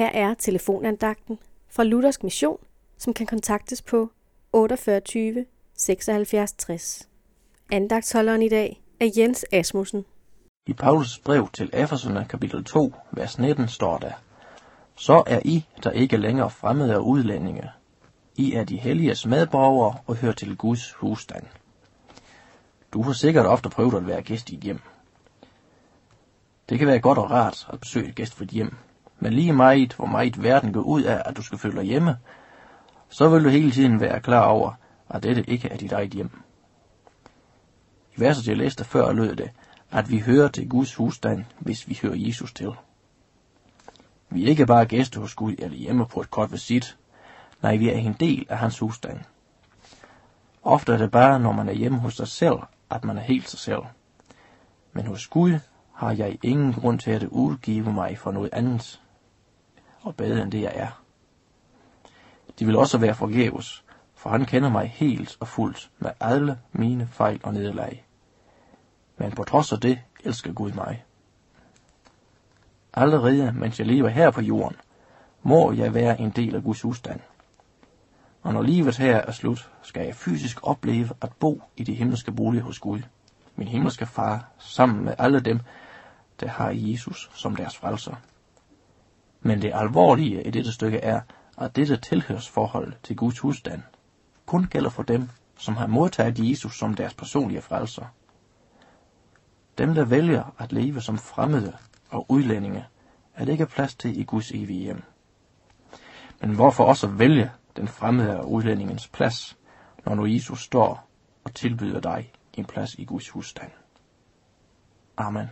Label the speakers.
Speaker 1: Her er telefonandagten fra Luthersk Mission, som kan kontaktes på 48 76 60. Andagtsholderen i dag er Jens Asmussen.
Speaker 2: I Paulus brev til Efeserne kapitel 2, vers 19 står der, Så er I, der ikke længere fremmede og udlændinge. I er de helliges medborgere og hører til Guds husstand. Du har sikkert ofte prøvet at være gæst i et hjem. Det kan være godt og rart at besøge et gæstfrit hjem, men lige meget, hvor meget verden går ud af, at du skal føle dig hjemme, så vil du hele tiden være klar over, at dette ikke er dit eget hjem. I verset, jeg læste før, lød det, at vi hører til Guds husstand, hvis vi hører Jesus til. Vi er ikke bare gæster hos Gud eller hjemme på et kort visit. Nej, vi er en del af hans husstand. Ofte er det bare, når man er hjemme hos sig selv, at man er helt sig selv. Men hos Gud har jeg ingen grund til at udgive mig for noget andet og bedre end det jeg er. Det vil også være forgæves, for han kender mig helt og fuldt med alle mine fejl og nederlag. Men på trods af det elsker Gud mig. Allerede mens jeg lever her på jorden, må jeg være en del af Guds husstand. Og når livet her er slut, skal jeg fysisk opleve at bo i de himmelske boliger hos Gud, min himmelske far, sammen med alle dem, der har Jesus som deres frelser. Men det alvorlige i dette stykke er, at dette tilhørsforhold til Guds husstand kun gælder for dem, som har modtaget Jesus som deres personlige frelser. Dem, der vælger at leve som fremmede og udlændinge, er det ikke plads til i Guds evige hjem. Men hvorfor også vælge den fremmede og udlændingens plads, når nu Jesus står og tilbyder dig en plads i Guds husstand? Amen.